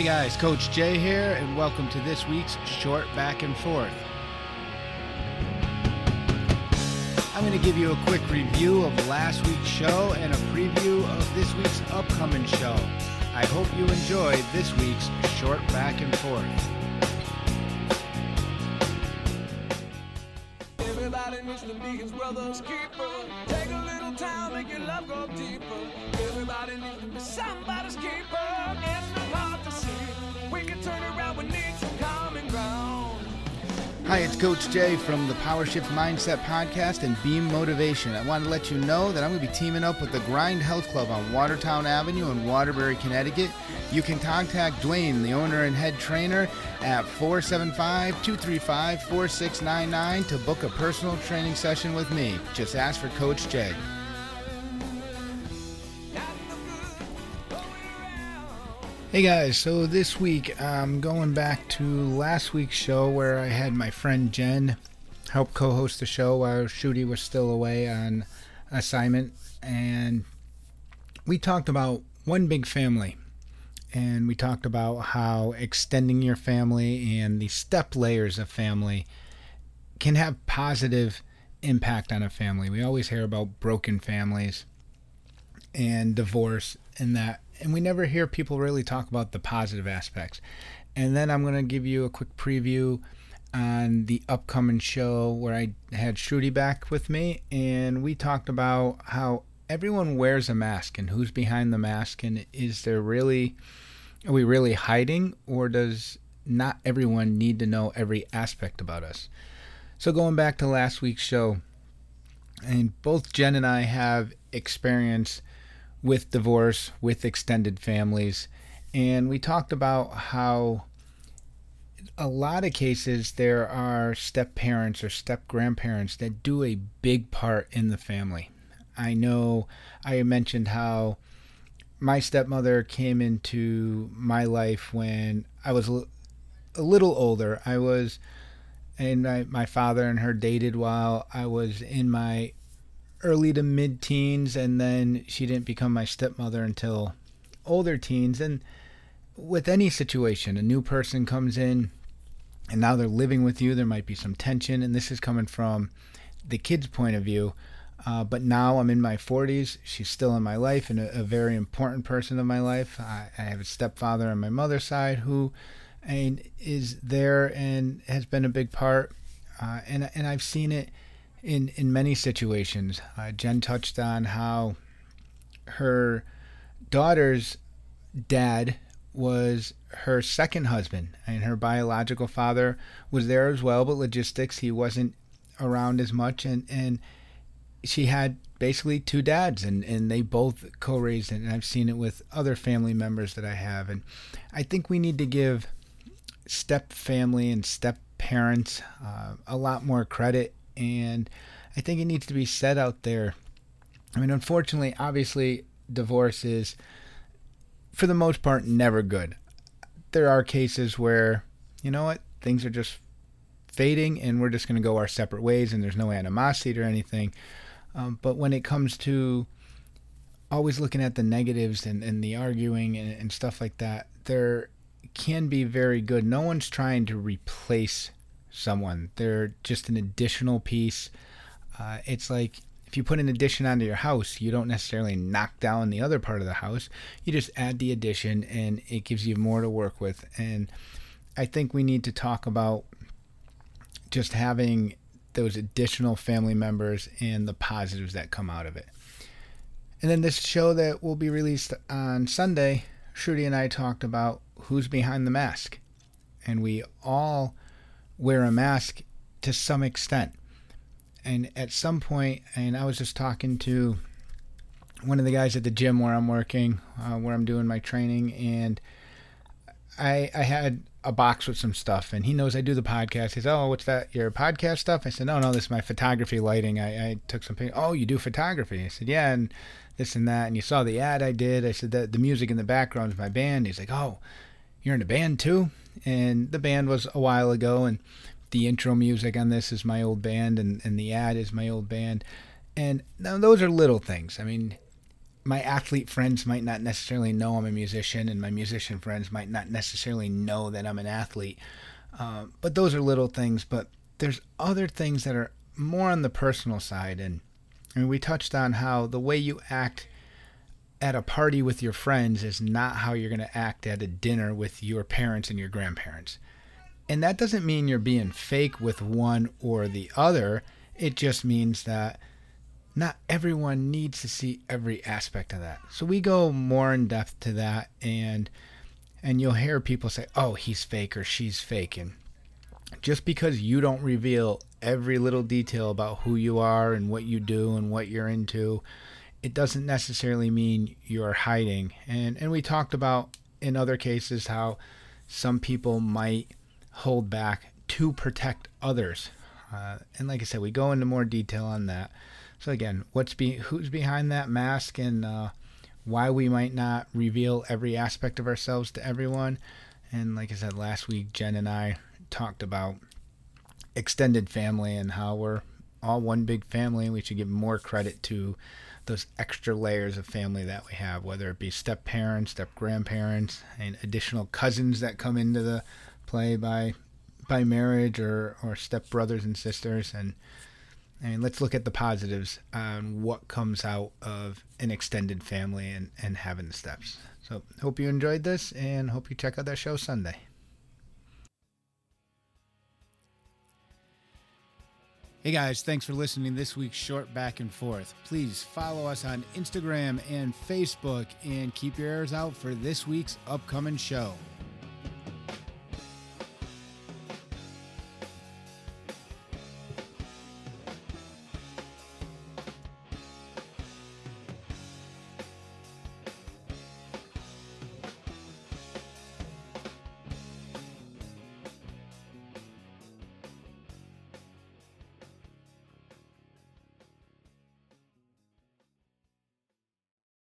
Hey guys, Coach Jay here, and welcome to this week's Short Back and Forth. I'm going to give you a quick review of last week's show and a preview of this week's upcoming show. I hope you enjoy this week's Short Back and Forth. Everybody needs to be his brother's keeper. Take a little time, make your love go deeper. Everybody needs to be somebody's keeper. Hi, it's Coach Jay from the Power Shift Mindset Podcast and Beam Motivation. I want to let you know that I'm going to be teaming up with the Grind Health Club on Watertown Avenue in Waterbury, Connecticut. You can contact Dwayne, the owner and head trainer, at 475 235 4699 to book a personal training session with me. Just ask for Coach Jay. Hey guys, so this week I'm going back to last week's show where I had my friend Jen help co host the show while Shruti was still away on assignment. And we talked about one big family. And we talked about how extending your family and the step layers of family can have positive impact on a family. We always hear about broken families and divorce and that and we never hear people really talk about the positive aspects. And then I'm going to give you a quick preview on the upcoming show where I had Shruti back with me, and we talked about how everyone wears a mask and who's behind the mask, and is there really, are we really hiding, or does not everyone need to know every aspect about us? So, going back to last week's show, and both Jen and I have experience with divorce, with extended families. And we talked about how a lot of cases there are step parents or step grandparents that do a big part in the family. I know I mentioned how my stepmother came into my life when I was a little older. I was, and my, my father and her dated while I was in my early to mid teens, and then she didn't become my stepmother until older teens. And with any situation, a new person comes in, and now they're living with you. There might be some tension, and this is coming from the kid's point of view. Uh, but now I'm in my 40s. She's still in my life and a, a very important person of my life. I, I, have a stepfather on my mother's side who and is there and has been a big part. Uh, and and I've seen it in in many situations. Uh, Jen touched on how her daughter's dad was her second husband, and her biological father was there as well, but logistics he wasn't around as much, and and she had basically two dads, and and they both co-raised it, and I've seen it with other family members that I have, and I think we need to give step family and step parents uh, a lot more credit and I think it needs to be said out there. I mean, unfortunately, obviously, divorce is, for the most part, never good. There are cases where, you know what, things are just fading and we're just going to go our separate ways and there's no animosity or anything. Um, but when it comes to always looking at the negatives and, and the arguing and, and stuff like that, there can be very good. No one's trying to replace someone. They're just an additional piece. Uh, it's like if you put an addition onto your house, you don't necessarily knock down the other part of the house. You just add the addition and it gives you more to work with. And I think we need to talk about just having those additional family members and the positives that come out of it. And then this show that will be released on Sunday, Shruti and I talked about who's behind the mask. And we all wear a mask to some extent. And at some point, and I was just talking to one of the guys at the gym where I'm working, uh, where I'm doing my training, and I I had a box with some stuff, and he knows I do the podcast. He says, "Oh, what's that? Your podcast stuff?" I said, "No, no, this is my photography lighting. I, I took some pictures. Oh, you do photography?" I said, "Yeah, and this and that." And you saw the ad I did. I said that the music in the background is my band. He's like, "Oh, you're in a band too?" And the band was a while ago, and the intro music on this is my old band, and, and the ad is my old band. And now those are little things. I mean, my athlete friends might not necessarily know I'm a musician, and my musician friends might not necessarily know that I'm an athlete. Uh, but those are little things. But there's other things that are more on the personal side, and I mean, we touched on how the way you act at a party with your friends is not how you're going to act at a dinner with your parents and your grandparents. And that doesn't mean you're being fake with one or the other. It just means that not everyone needs to see every aspect of that. So we go more in depth to that and and you'll hear people say, "Oh, he's fake or she's faking." Just because you don't reveal every little detail about who you are and what you do and what you're into, it doesn't necessarily mean you're hiding. And and we talked about in other cases how some people might hold back to protect others. Uh, and like I said, we go into more detail on that. So again, what's be who's behind that mask and uh, why we might not reveal every aspect of ourselves to everyone. And like I said last week, Jen and I talked about extended family and how we're all one big family we should give more credit to those extra layers of family that we have, whether it be step parents, step grandparents, and additional cousins that come into the play by by marriage or, or step brothers and sisters and I mean, let's look at the positives on what comes out of an extended family and, and having the steps. So, hope you enjoyed this and hope you check out that show Sunday. Hey guys, thanks for listening this week's short back and forth. Please follow us on Instagram and Facebook and keep your ears out for this week's upcoming show.